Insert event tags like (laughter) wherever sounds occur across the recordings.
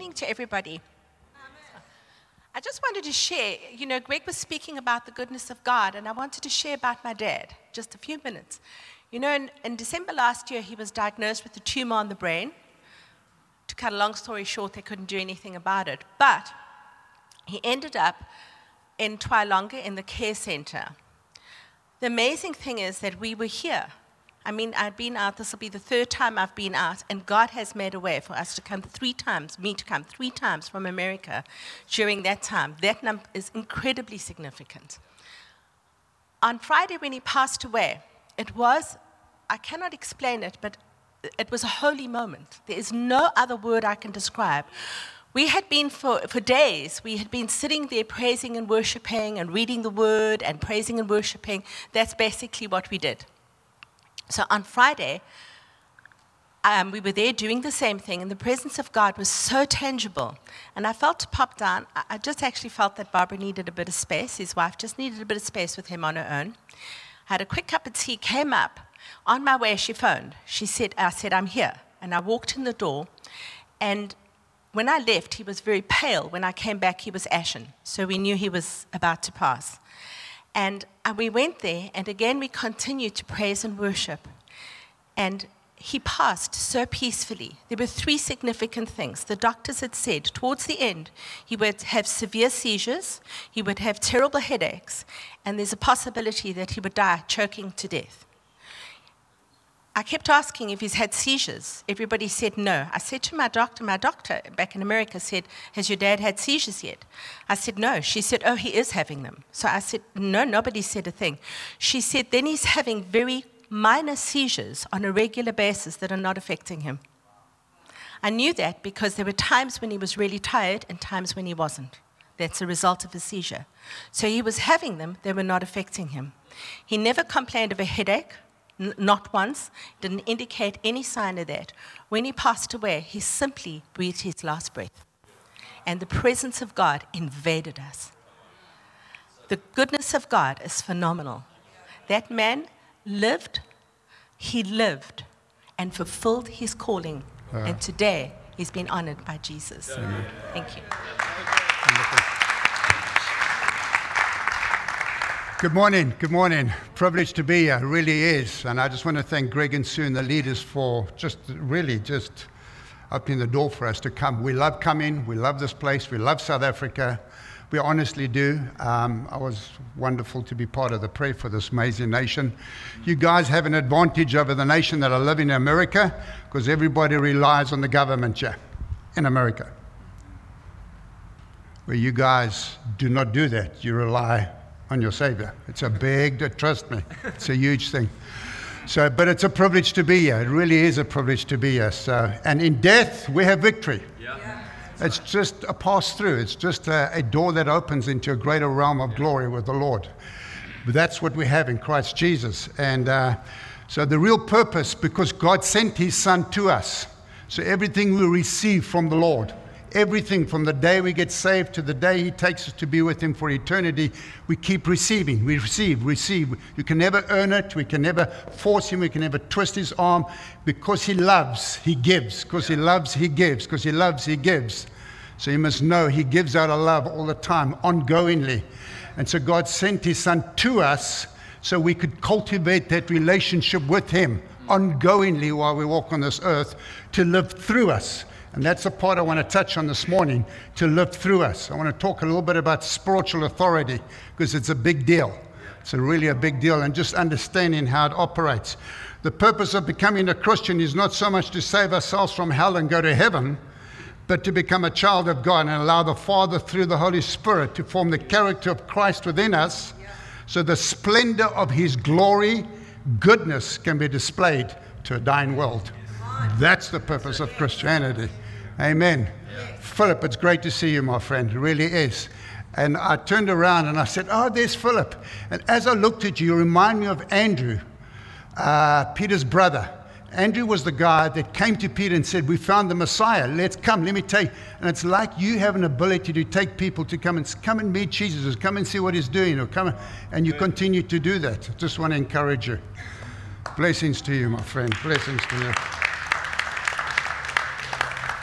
morning to everybody. I just wanted to share, you know, Greg was speaking about the goodness of God, and I wanted to share about my dad, just a few minutes. You know, in, in December last year, he was diagnosed with a tumor on the brain. To cut a long story short, they couldn't do anything about it. But he ended up in Twalonga in the care center. The amazing thing is that we were here I mean, I've been out, this will be the third time I've been out, and God has made a way for us to come three times, me to come three times from America during that time. That number is incredibly significant. On Friday, when he passed away, it was, I cannot explain it, but it was a holy moment. There is no other word I can describe. We had been for, for days, we had been sitting there praising and worshiping and reading the word and praising and worshiping. That's basically what we did. So on Friday, um, we were there doing the same thing, and the presence of God was so tangible. And I felt to pop down. I just actually felt that Barbara needed a bit of space. His wife just needed a bit of space with him on her own. I had a quick cup of tea, came up. On my way, she phoned. She said, I said, I'm here. And I walked in the door, and when I left, he was very pale. When I came back, he was ashen. So we knew he was about to pass. And we went there, and again we continued to praise and worship. And he passed so peacefully. There were three significant things. The doctors had said towards the end he would have severe seizures, he would have terrible headaches, and there's a possibility that he would die choking to death. I kept asking if he's had seizures. Everybody said no. I said to my doctor, my doctor back in America said, Has your dad had seizures yet? I said, No. She said, Oh, he is having them. So I said, No, nobody said a thing. She said, Then he's having very minor seizures on a regular basis that are not affecting him. I knew that because there were times when he was really tired and times when he wasn't. That's a result of a seizure. So he was having them, they were not affecting him. He never complained of a headache N- not once, didn't indicate any sign of that. When he passed away, he simply breathed his last breath. And the presence of God invaded us. The goodness of God is phenomenal. That man lived, he lived, and fulfilled his calling. And today, he's been honored by Jesus. Amen. Thank you. Good morning. Good morning. Privileged to be here. Really is. And I just want to thank Greg and Sue and the leaders for just really just opening the door for us to come. We love coming. We love this place. We love South Africa. We honestly do. Um, I was wonderful to be part of the prayer for this amazing nation. You guys have an advantage over the nation that are living in America because everybody relies on the government here in America. Where you guys do not do that. You rely on your Savior. It's a big, trust me, it's a huge thing. So, but it's a privilege to be here. It really is a privilege to be here. So, and in death, we have victory. Yeah. It's just a pass through. It's just a, a, door that opens into a greater realm of glory with the Lord. But that's what we have in Christ Jesus. And uh, so the real purpose, because God sent His Son to us, so everything we receive from the Lord, Everything from the day we get saved to the day He takes us to be with Him for eternity, we keep receiving. We receive, receive. You can never earn it. We can never force Him. We can never twist His arm. Because He loves, He gives. Because He loves, He gives. Because He loves, He gives. So you must know He gives out of love all the time, ongoingly. And so God sent His Son to us so we could cultivate that relationship with Him ongoingly while we walk on this earth to live through us. And that's the part I want to touch on this morning to live through us. I want to talk a little bit about spiritual authority because it's a big deal. It's a really a big deal, and just understanding how it operates. The purpose of becoming a Christian is not so much to save ourselves from hell and go to heaven, but to become a child of God and allow the Father through the Holy Spirit to form the character of Christ within us so the splendor of His glory, goodness can be displayed to a dying world. That's the purpose of Christianity. Amen. Philip, it's great to see you, my friend. It really is. And I turned around and I said, Oh, there's Philip. And as I looked at you, you remind me of Andrew, uh, Peter's brother. Andrew was the guy that came to Peter and said, We found the Messiah. Let's come. Let me you. And it's like you have an ability to take people to come and come and meet Jesus, or come and see what he's doing, or come and you continue to do that. I just want to encourage you. Blessings to you, my friend. Blessings to you.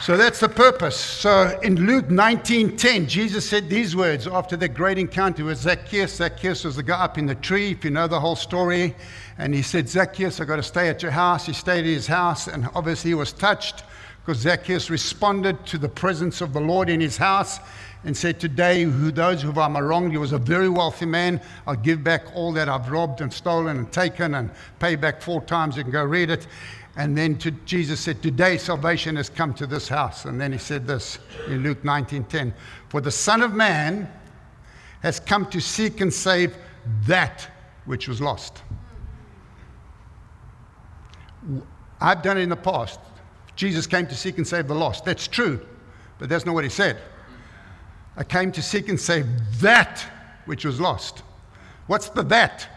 So that's the purpose. So in Luke 19:10, Jesus said these words after that great encounter with Zacchaeus. Zacchaeus was the guy up in the tree, if you know the whole story. And he said, Zacchaeus, I've got to stay at your house. He stayed at his house, and obviously he was touched because Zacchaeus responded to the presence of the Lord in his house and said, Today, who those who I'm wronged, he was a very wealthy man. I'll give back all that I've robbed and stolen and taken and pay back four times. You can go read it. And then to, Jesus said, Today salvation has come to this house. And then he said this in Luke 19:10. For the Son of Man has come to seek and save that which was lost. I've done it in the past. Jesus came to seek and save the lost. That's true, but that's not what he said. I came to seek and save that which was lost. What's the that?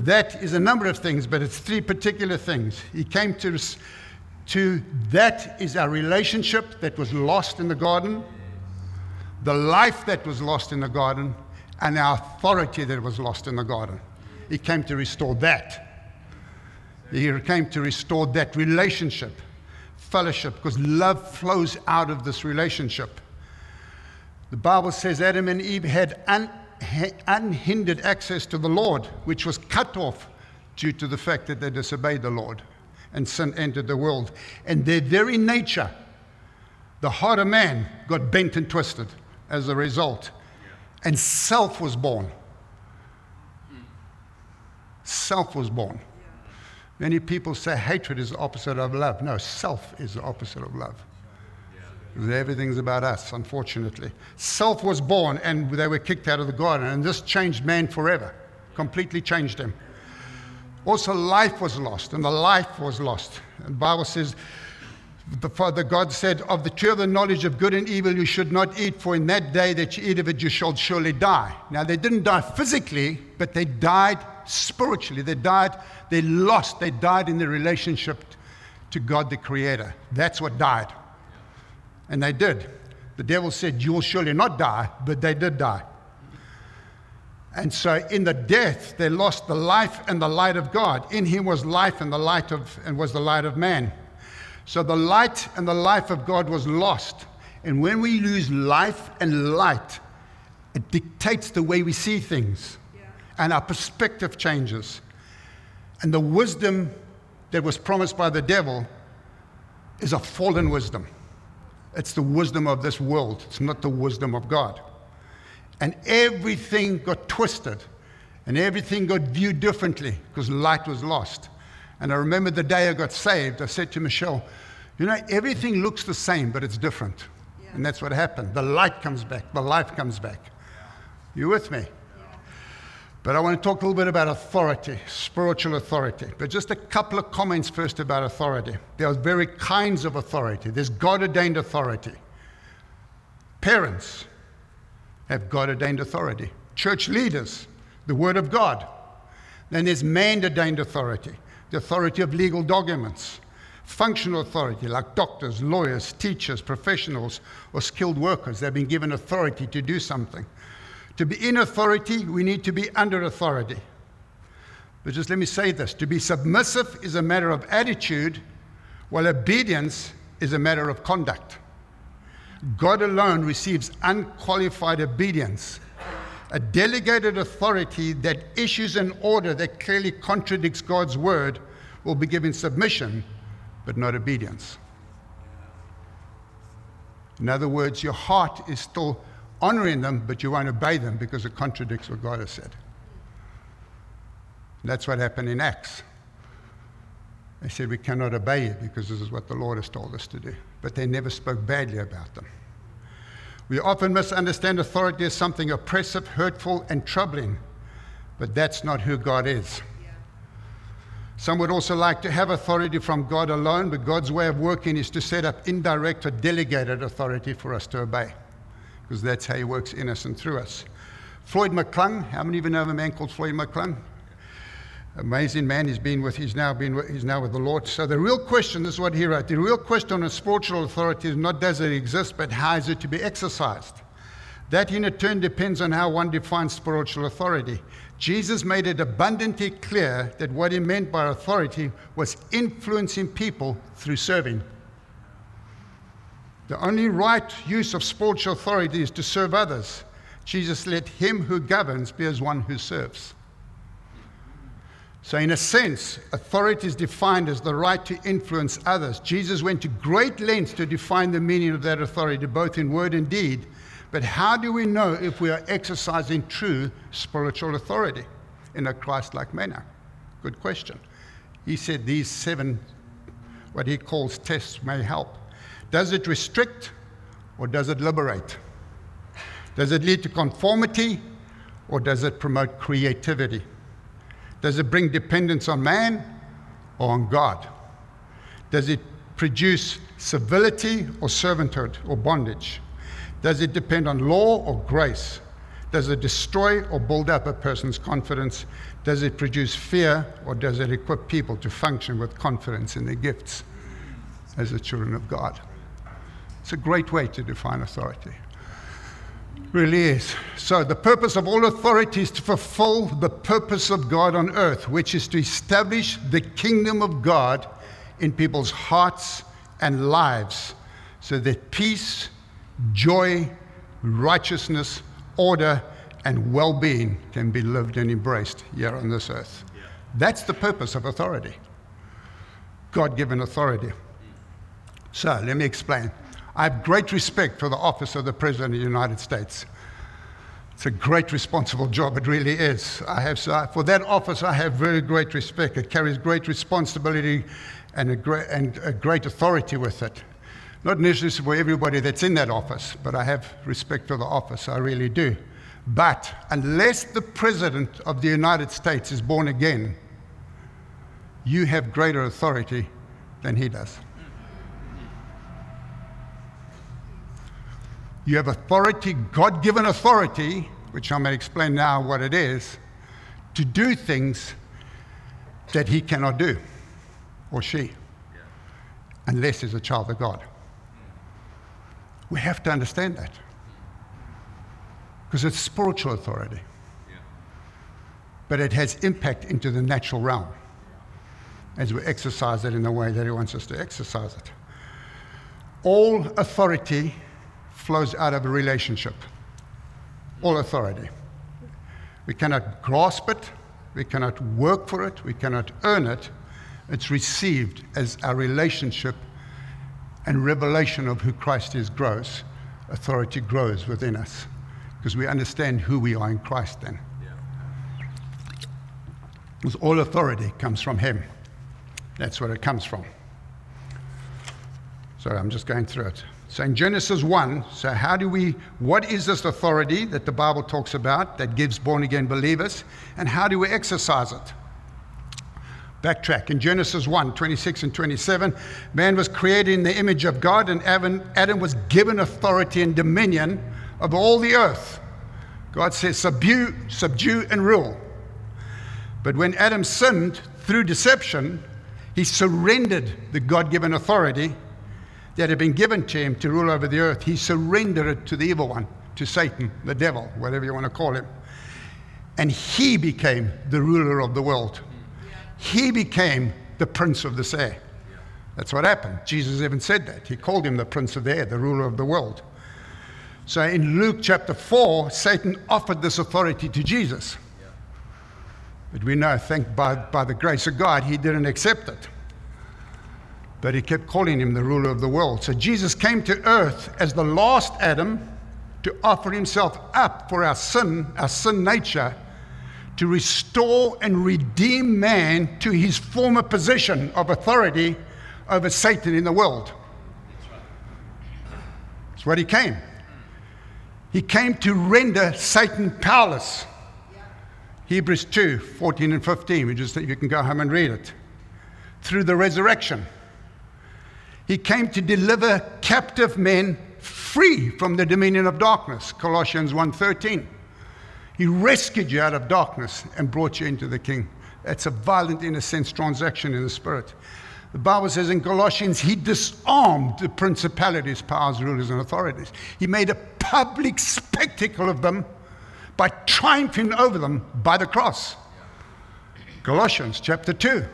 That is a number of things, but it's three particular things. He came to, to that is our relationship that was lost in the garden, the life that was lost in the garden, and our authority that was lost in the garden. He came to restore that. He came to restore that relationship, fellowship, because love flows out of this relationship. The Bible says Adam and Eve had un- unhindered access to the Lord, which was cut off due to the fact that they disobeyed the Lord and sin entered the world. And their very nature, the heart of man, got bent and twisted as a result. And self was born. Self was born. Many people say hatred is the opposite of love. No, self is the opposite of love. Everything's about us, unfortunately. Self was born and they were kicked out of the garden, and this changed man forever, completely changed him. Also, life was lost, and the life was lost. And the Bible says, the Father God said, Of the tree of the knowledge of good and evil you should not eat, for in that day that you eat of it you shall surely die. Now, they didn't die physically, but they died spiritually. They died, they lost, they died in their relationship to God the Creator. That's what died. And they did. The devil said, You will surely not die, but they did die. And so in the death, they lost the life and the light of God. In him was life and the light of and was the light of man. So the light and the life of God was lost. And when we lose life and light, it dictates the way we see things. Yeah. And our perspective changes. And the wisdom that was promised by the devil is a fallen wisdom. It's the wisdom of this world, it's not the wisdom of God. And everything got twisted and everything got viewed differently because light was lost. And I remember the day I got saved, I said to Michelle, You know, everything looks the same, but it's different. Yeah. And that's what happened. The light comes back, the life comes back. You with me? But I want to talk a little bit about authority, spiritual authority. But just a couple of comments first about authority. There are very kinds of authority. There's God ordained authority. Parents have God ordained authority. Church leaders, the Word of God. Then there's man ordained authority, the authority of legal documents. Functional authority, like doctors, lawyers, teachers, professionals, or skilled workers. They've been given authority to do something. To be in authority, we need to be under authority. But just let me say this to be submissive is a matter of attitude, while obedience is a matter of conduct. God alone receives unqualified obedience. A delegated authority that issues an order that clearly contradicts God's word will be given submission, but not obedience. In other words, your heart is still honoring them, but you won't obey them because it contradicts what God has said. That's what happened in Acts. They said, We cannot obey you because this is what the Lord has told us to do. But they never spoke badly about them. We often misunderstand authority as something oppressive, hurtful, and troubling, but that's not who God is. Some would also like to have authority from God alone, but God's way of working is to set up indirect or delegated authority for us to obey because that's how he works in us and through us. Floyd McClung, how many of you know of a man called Floyd McClung? Amazing man. He's been with. He's now been. He's now with the Lord. So the real question this is what he wrote. The real question on spiritual authority is not does it exist, but how is it to be exercised. That in turn depends on how one defines spiritual authority. Jesus made it abundantly clear that what he meant by authority was influencing people through serving. The only right use of spiritual authority is to serve others. Jesus let him who governs be as one who serves. So, in a sense, authority is defined as the right to influence others. Jesus went to great lengths to define the meaning of that authority, both in word and deed. But how do we know if we are exercising true spiritual authority in a Christ like manner? Good question. He said these seven, what he calls tests, may help. Does it restrict or does it liberate? Does it lead to conformity or does it promote creativity? Does it bring dependence on man or on God? Does it produce civility or servanthood or bondage? Does it depend on law or grace? Does it destroy or build up a person's confidence? Does it produce fear or does it equip people to function with confidence in their gifts as the children of God? It's a great way to define authority really is. So, the purpose of all authority is to fulfill the purpose of God on earth, which is to establish the kingdom of God in people's hearts and lives so that peace, joy, righteousness, order, and well being can be lived and embraced here on this earth. That's the purpose of authority God given authority. So, let me explain. I have great respect for the office of the President of the United States. It's a great responsible job, it really is. I have, so for that office, I have very great respect. It carries great responsibility and a, great, and a great authority with it. Not necessarily for everybody that's in that office, but I have respect for the office, I really do. But unless the President of the United States is born again, you have greater authority than he does. You have authority, God given authority, which I'm going to explain now what it is, to do things that he cannot do, or she, unless he's a child of God. We have to understand that. Because it's spiritual authority. But it has impact into the natural realm as we exercise it in the way that he wants us to exercise it. All authority flows out of a relationship. All authority. We cannot grasp it, we cannot work for it, we cannot earn it. It's received as our relationship and revelation of who Christ is grows. Authority grows within us because we understand who we are in Christ then. Because all authority comes from Him. That's where it comes from. Sorry, I'm just going through it. So in Genesis 1, so how do we, what is this authority that the Bible talks about that gives born again believers, and how do we exercise it? Backtrack. In Genesis 1, 26 and 27, man was created in the image of God, and Adam was given authority and dominion of all the earth. God says, subdue, subdue, and rule. But when Adam sinned through deception, he surrendered the God given authority that had been given to him to rule over the earth, he surrendered it to the evil one, to Satan, the devil, whatever you want to call him. And he became the ruler of the world. He became the prince of the air. That's what happened. Jesus even said that. He called him the prince of the air, the ruler of the world. So in Luke chapter 4, Satan offered this authority to Jesus. But we know, thank by, by the grace of God, he didn't accept it but he kept calling him the ruler of the world. So Jesus came to earth as the last Adam to offer himself up for our sin, our sin nature, to restore and redeem man to his former position of authority over Satan in the world. That's right. That's what he came. He came to render Satan powerless. Hebrews 2 14 and 15. We just, you can go home and read it. Through the resurrection. He came to deliver captive men free from the dominion of darkness, Colossians 1:13. He rescued you out of darkness and brought you into the king. That's a violent, in a sense, transaction in the spirit. The Bible says in Colossians, he disarmed the principalities, powers, rulers, and authorities. He made a public spectacle of them by triumphing over them by the cross. Colossians chapter 2.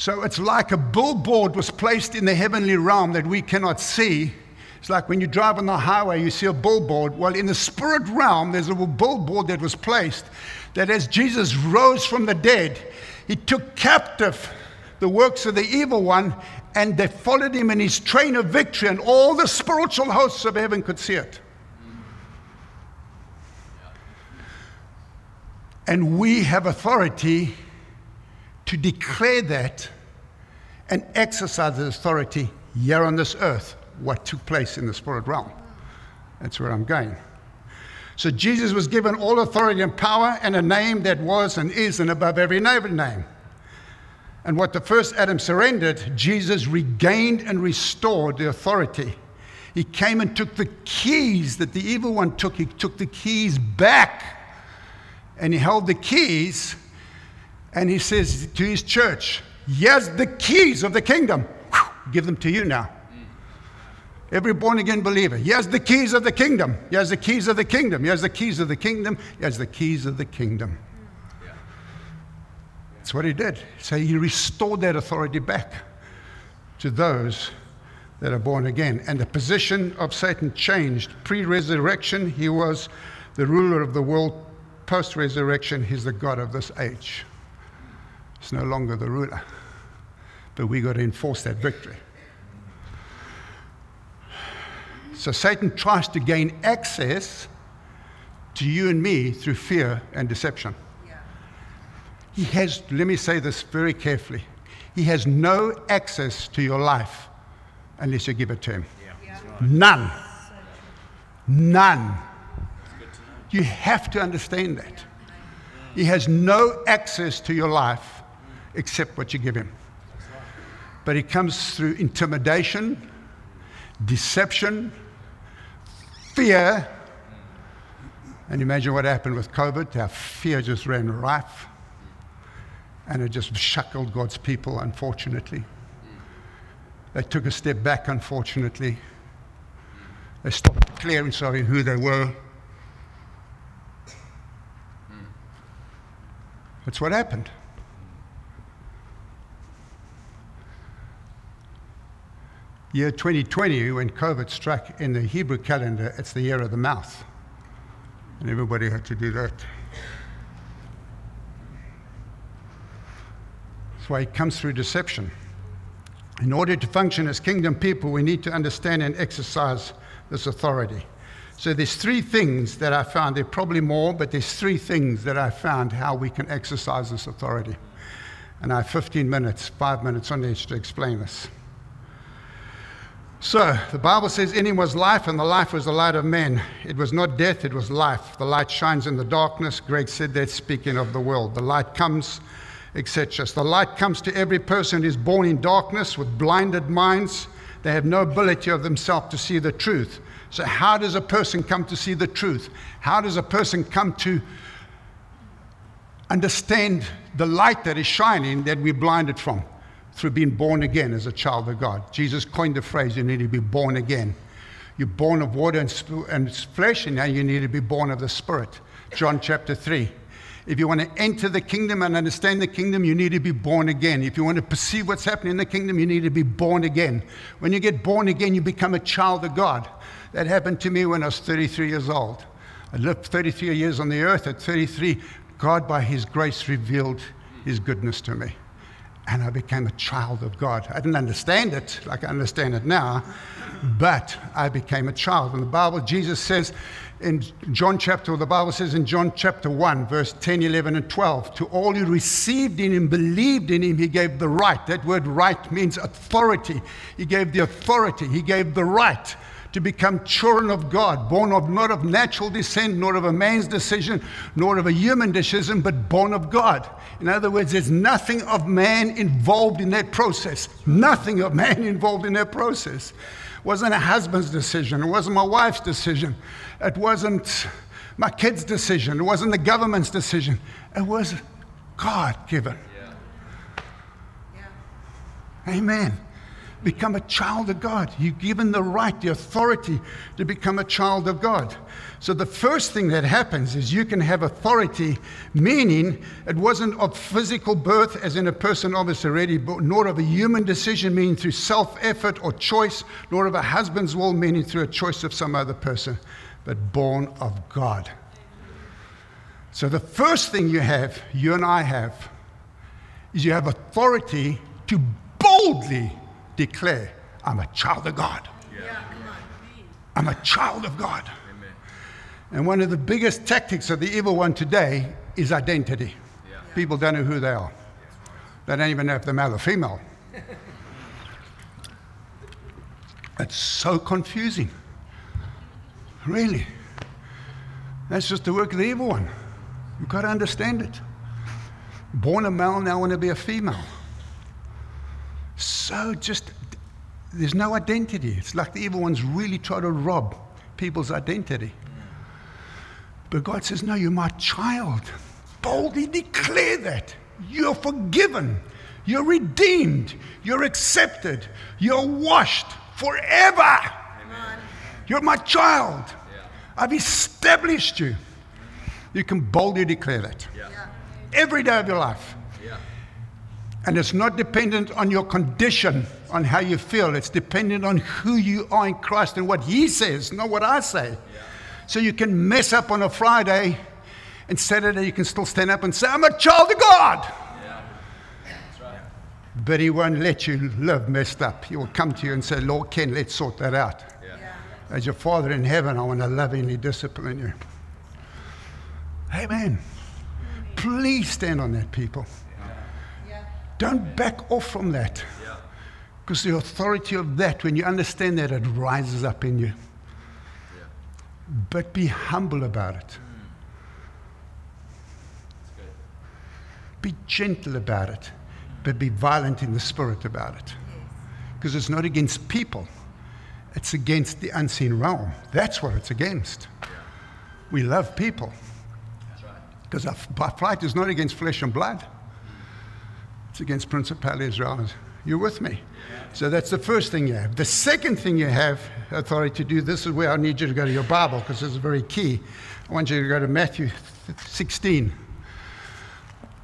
So it's like a billboard was placed in the heavenly realm that we cannot see. It's like when you drive on the highway, you see a billboard. Well, in the spirit realm, there's a billboard that was placed that as Jesus rose from the dead, he took captive the works of the evil one and they followed him in his train of victory, and all the spiritual hosts of heaven could see it. And we have authority to declare that and exercise the authority here on this earth, what took place in the spirit realm. That's where I'm going. So Jesus was given all authority and power and a name that was and is and above every name. And what the first Adam surrendered, Jesus regained and restored the authority. He came and took the keys that the evil one took. He took the keys back. And he held the keys and he says to his church, Here's the keys of the kingdom. Whew, give them to you now. Every born again believer. Here's the keys of the kingdom. Here's the keys of the kingdom. Here's the keys of the kingdom. Here's the keys of the kingdom. That's what he did. So he restored that authority back to those that are born again. And the position of Satan changed. Pre resurrection, he was the ruler of the world. Post resurrection, he's the God of this age. He's no longer the ruler. But we've got to enforce that victory. So Satan tries to gain access to you and me through fear and deception. Yeah. He has, let me say this very carefully, he has no access to your life unless you give it to him. Yeah. None. None. You have to understand that. He has no access to your life except what you give him. But he comes through intimidation, deception, fear. And imagine what happened with COVID. Our fear just ran rife. And it just shackled God's people, unfortunately. They took a step back, unfortunately. They stopped declaring, sorry, who they were. That's what happened. Year 2020, when COVID struck in the Hebrew calendar, it's the year of the mouth. And everybody had to do that. That's why it comes through deception. In order to function as kingdom people, we need to understand and exercise this authority. So there's three things that I found. There are probably more, but there's three things that I found how we can exercise this authority. And I have 15 minutes, five minutes on each to explain this. So, the Bible says, In him was life, and the life was the light of men. It was not death, it was life. The light shines in the darkness. Greg said that, speaking of the world. The light comes, etc. So the light comes to every person who is born in darkness with blinded minds. They have no ability of themselves to see the truth. So, how does a person come to see the truth? How does a person come to understand the light that is shining that we're blinded from? Through being born again as a child of God. Jesus coined the phrase, you need to be born again. You're born of water and, and flesh, and now you need to be born of the Spirit. John chapter 3. If you want to enter the kingdom and understand the kingdom, you need to be born again. If you want to perceive what's happening in the kingdom, you need to be born again. When you get born again, you become a child of God. That happened to me when I was 33 years old. I lived 33 years on the earth. At 33, God, by His grace, revealed His goodness to me and I became a child of God. I didn't understand it like I understand it now, but I became a child. And the Bible, Jesus says in John chapter, the Bible says in John chapter 1, verse 10, 11, and 12, to all who received in him, believed in him, he gave the right. That word right means authority. He gave the authority, he gave the right to become children of God, born of not of natural descent, nor of a man's decision, nor of a human decision, but born of God. In other words, there's nothing of man involved in that process. Nothing of man (laughs) involved in that process. It wasn't a husband's decision. It wasn't my wife's decision. It wasn't my kid's decision. It wasn't the government's decision. It was God given. Yeah. Yeah. Amen. Become a child of God. You're given the right, the authority to become a child of God. So the first thing that happens is you can have authority, meaning it wasn't of physical birth, as in a person obviously already born, nor of a human decision, meaning through self effort or choice, nor of a husband's will, meaning through a choice of some other person, but born of God. So the first thing you have, you and I have, is you have authority to boldly declare, I'm a child of God. Yeah. I'm a child of God. Amen. And one of the biggest tactics of the evil one today is identity. Yeah. People don't know who they are. They don't even know if they're male or female. (laughs) it's so confusing. Really. That's just the work of the evil one. You've got to understand it. Born a male, now want to be a female. So just, there's no identity. It's like the evil ones really try to rob people's identity. But God says, No, you're my child. Boldly declare that. You're forgiven. You're redeemed. You're accepted. You're washed forever. Amen. You're my child. Yeah. I've established you. You can boldly declare that yeah. every day of your life. Yeah. And it's not dependent on your condition, on how you feel. It's dependent on who you are in Christ and what He says, not what I say. Yeah. So you can mess up on a Friday, and Saturday you can still stand up and say, I'm a child of God. But He won't let you live messed up. He will come to you and say, Lord Ken, let's sort that out. As your Father in heaven, I want to lovingly discipline you. Amen. Please stand on that, people. Don't back off from that. Because the authority of that, when you understand that, it rises up in you. But be humble about it. Be gentle about it, but be violent in the spirit about it. Because it's not against people, it's against the unseen realm. That's what it's against. We love people. Because our, fight is not against flesh and blood, it's against principalities. You're with me? So that's the first thing you have. The second thing you have authority to do, this is where I need you to go to your Bible because this is very key. I want you to go to Matthew 16.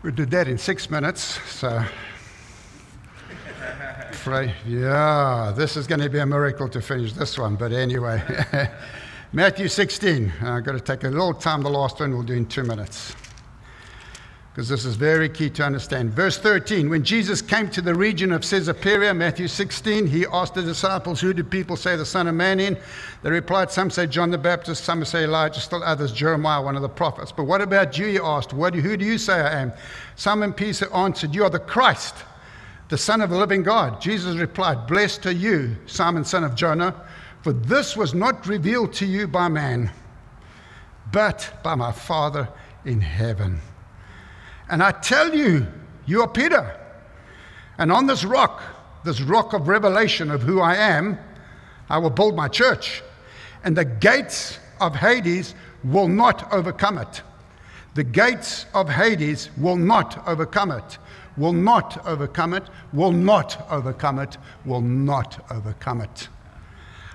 We'll do that in six minutes. So, pray. Yeah, this is going to be a miracle to finish this one. But anyway. (laughs) Matthew 16. Uh, I've got to take a little time. The last one we'll do in two minutes. Because this is very key to understand. Verse 13 When Jesus came to the region of Caesarea, Matthew 16, he asked the disciples, Who do people say the Son of Man in? They replied, Some say John the Baptist, some say Elijah, still others Jeremiah, one of the prophets. But what about you? He asked, what, Who do you say I am? Simon Peter answered, You are the Christ, the Son of the living God. Jesus replied, Blessed are you, Simon, son of Jonah. For this was not revealed to you by man, but by my Father in heaven. And I tell you, you are Peter. And on this rock, this rock of revelation of who I am, I will build my church. And the gates of Hades will not overcome it. The gates of Hades will not overcome it. Will not overcome it. Will not overcome it. Will not overcome it.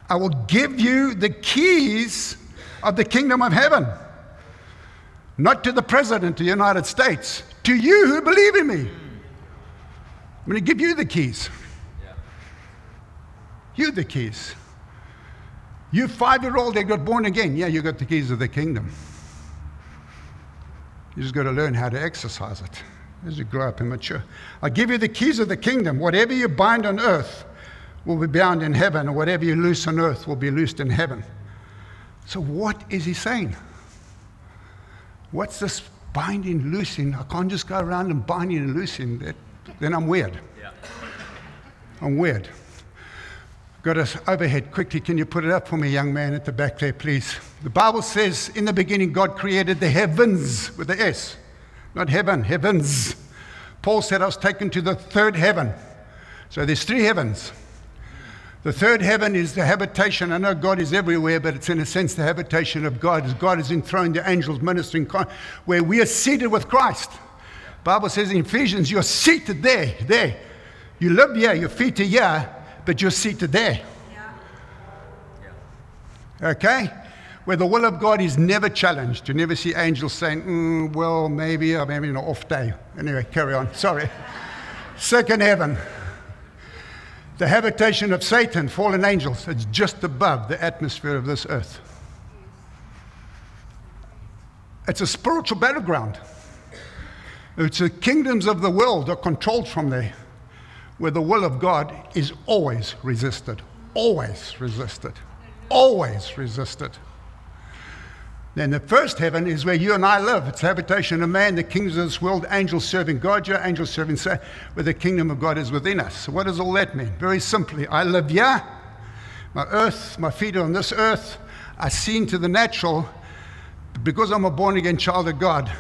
I will give you the keys of the kingdom of heaven. Not to the president of the United States, to you who believe in me. I'm going to give you the keys. You the keys. You five year old they got born again. Yeah, you got the keys of the kingdom. You just got to learn how to exercise it as you grow up and mature. I'll give you the keys of the kingdom. Whatever you bind on earth will be bound in heaven, and whatever you loose on earth will be loosed in heaven. So, what is he saying? What's this binding, loosing? I can't just go around and binding and loosing. That, then I'm weird. Yeah. I'm weird. Got us overhead quickly. Can you put it up for me, young man at the back there, please? The Bible says, in the beginning, God created the heavens with the S, not heaven, heavens. Paul said, I was taken to the third heaven. So there's three heavens. The third heaven is the habitation. I know God is everywhere, but it's in a sense the habitation of God. As God has enthroned the angels ministering, where we are seated with Christ. Bible says in Ephesians, you're seated there, there. You live here, your feet are here, but you're seated there. Okay? Where the will of God is never challenged. You never see angels saying, mm, well, maybe I'm having an off day. Anyway, carry on. Sorry. Second heaven. The habitation of Satan, fallen angels, it's just above the atmosphere of this earth. It's a spiritual battleground. It's the kingdoms of the world are controlled from there, where the will of God is always resisted. Always resisted. Always resisted. Then the first heaven is where you and I live. It's habitation of man, the kings of this world, angels serving God, your angels serving Satan, where the kingdom of God is within us. So what does all that mean? Very simply, I live here. My earth, my feet are on this earth. I see into the natural. But because I'm a born again child of God,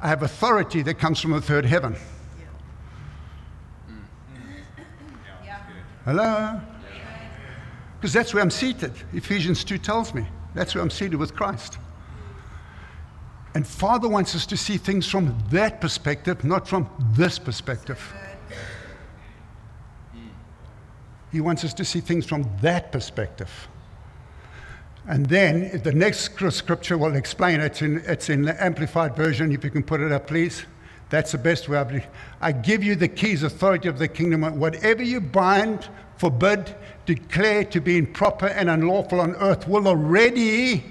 I have authority that comes from the third heaven. Hello? Because that's where I'm seated. Ephesians 2 tells me. That's where I'm seated with Christ. And Father wants us to see things from that perspective, not from this perspective. He wants us to see things from that perspective. And then the next scripture will explain it. It's in, it's in the Amplified Version, if you can put it up, please. That's the best way. I, I give you the keys, authority of the kingdom. Whatever you bind, forbid, declare to be improper and unlawful on earth will already,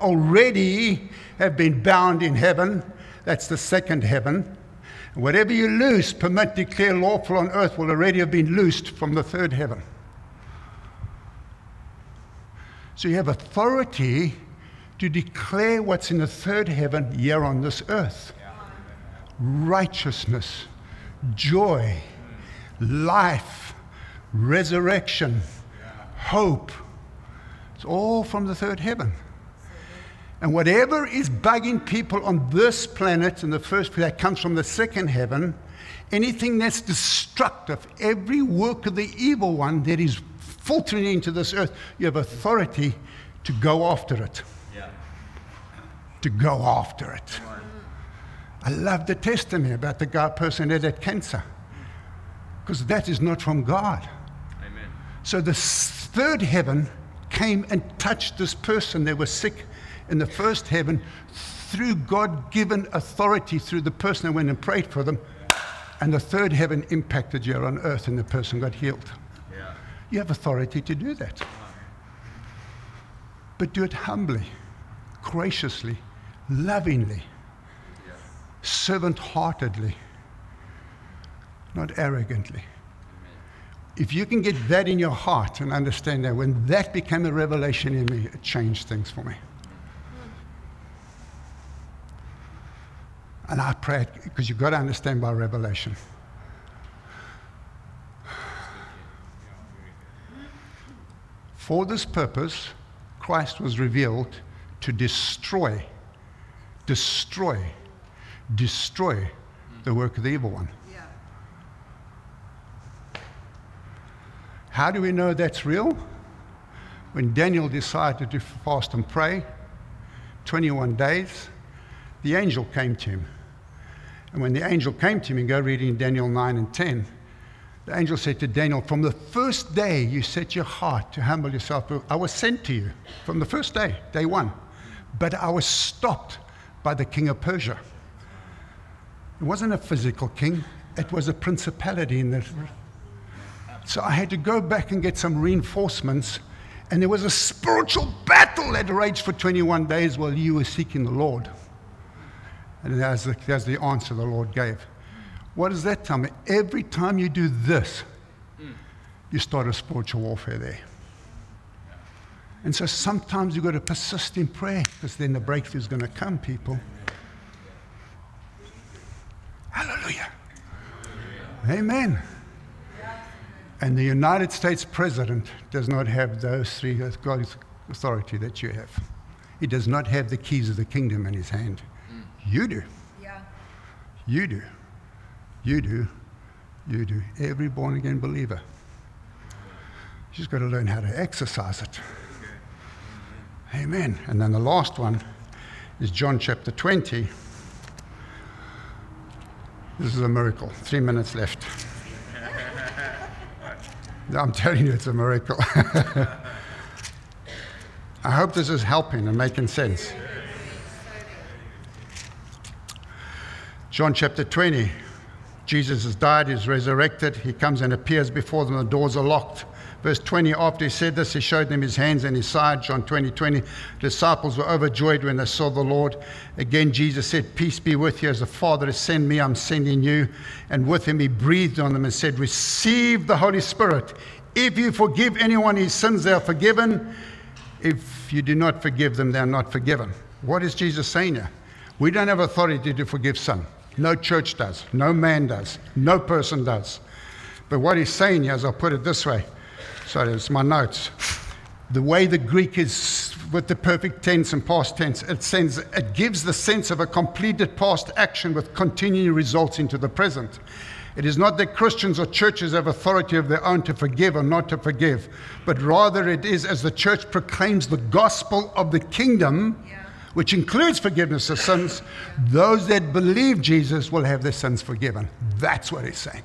already have been bound in heaven. That's the second heaven. Whatever you loose, permit, declare lawful on earth will already have been loosed from the third heaven. So you have authority to declare what's in the third heaven here on this earth righteousness, joy, life, resurrection, hope. It's all from the third heaven. And whatever is bugging people on this planet in the first place, that comes from the second heaven, anything that's destructive, every work of the evil one that is filtering into this earth, you have authority to go after it. Yeah. To go after it. I love the testimony about the guy person that had cancer. Because that is not from God. Amen. So the third heaven came and touched this person that was sick in the first heaven through God given authority through the person who went and prayed for them. And the third heaven impacted you on earth and the person got healed. You have authority to do that. But do it humbly, graciously, lovingly, servant heartedly, not arrogantly. If you can get that in your heart and understand that, when that became a revelation in me, it changed things for me. And I prayed because you've got to understand by revelation. For this purpose, Christ was revealed to destroy, destroy, destroy the work of the evil one. How do we know that's real? When Daniel decided to fast and pray, 21 days, the angel came to him. And when the angel came to him, and go reading Daniel 9 and 10, the angel said to Daniel, From the first day you set your heart to humble yourself, I was sent to you from the first day, day one. But I was stopped by the king of Persia. It wasn't a physical king, it was a principality in the. So I had to go back and get some reinforcements. And there was a spiritual battle that raged for 21 days while you were seeking the Lord. And that's the, the answer the Lord gave. What does that tell me? Every time you do this, you start a spiritual warfare there. And so sometimes you've got to persist in prayer because then the breakthrough is going to come, people. Hallelujah. Amen. And the United States president does not have those three uh, God's authority that you have. He does not have the keys of the kingdom in his hand. You do. Yeah. You do. You do. You do. Every born again believer. You just got to learn how to exercise it. Amen. And then the last one is John chapter 20. This is a miracle. Three minutes left. (laughs) I'm telling you, it's a miracle. (laughs) I hope this is helping and making sense. John chapter 20. Jesus has died, he's resurrected, he comes and appears before them, the doors are locked. Verse 20, after he said this, he showed them his hands and his side. John 20, 20. Disciples were overjoyed when they saw the Lord. Again, Jesus said, Peace be with you. As the Father has sent me, I'm sending you. And with him, he breathed on them and said, Receive the Holy Spirit. If you forgive anyone his sins, they are forgiven. If you do not forgive them, they are not forgiven. What is Jesus saying here? We don't have authority to forgive sin. No church does. No man does. No person does. But what he's saying here is, I'll put it this way Sorry, it's my notes. The way the Greek is with the perfect tense and past tense, it, sends, it gives the sense of a completed past action with continuing results into the present. It is not that Christians or churches have authority of their own to forgive or not to forgive, but rather it is as the church proclaims the gospel of the kingdom, yeah. Which includes forgiveness of sins, those that believe Jesus will have their sins forgiven. That's what he's saying.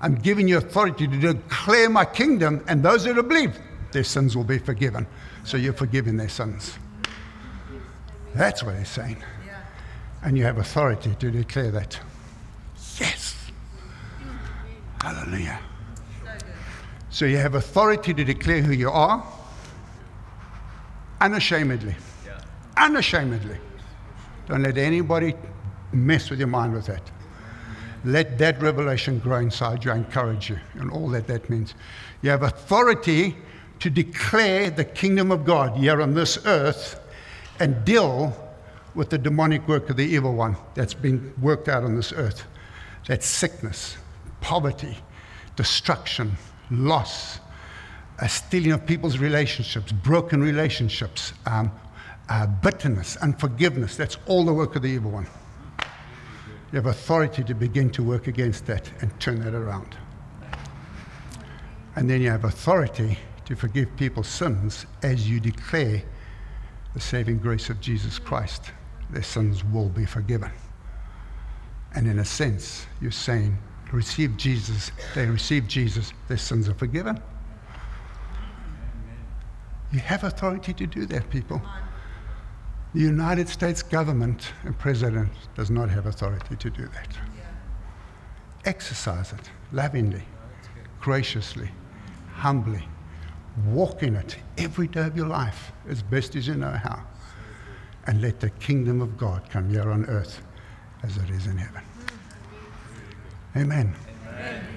I'm giving you authority to declare my kingdom, and those that believe, their sins will be forgiven. So you're forgiving their sins. That's what he's saying. And you have authority to declare that. Yes. Hallelujah. So you have authority to declare who you are unashamedly. Unashamedly. Don't let anybody mess with your mind with that let that revelation grow inside you. I encourage you, and all that that means. You have authority to declare the kingdom of God here on this earth and deal with the demonic work of the evil one that's been worked out on this earth. That's sickness, poverty, destruction, loss, a stealing of people's relationships, broken relationships, um, uh, bitterness, unforgiveness. That's all the work of the evil one. You have authority to begin to work against that and turn that around. And then you have authority to forgive people's sins as you declare the saving grace of Jesus Christ. Their sins will be forgiven. And in a sense, you're saying, receive Jesus, they receive Jesus, their sins are forgiven. You have authority to do that, people. The United States government and president does not have authority to do that. Yeah. Exercise it lovingly, graciously, humbly. Walk in it every day of your life as best as you know how. And let the kingdom of God come here on earth as it is in heaven. Amen. Amen.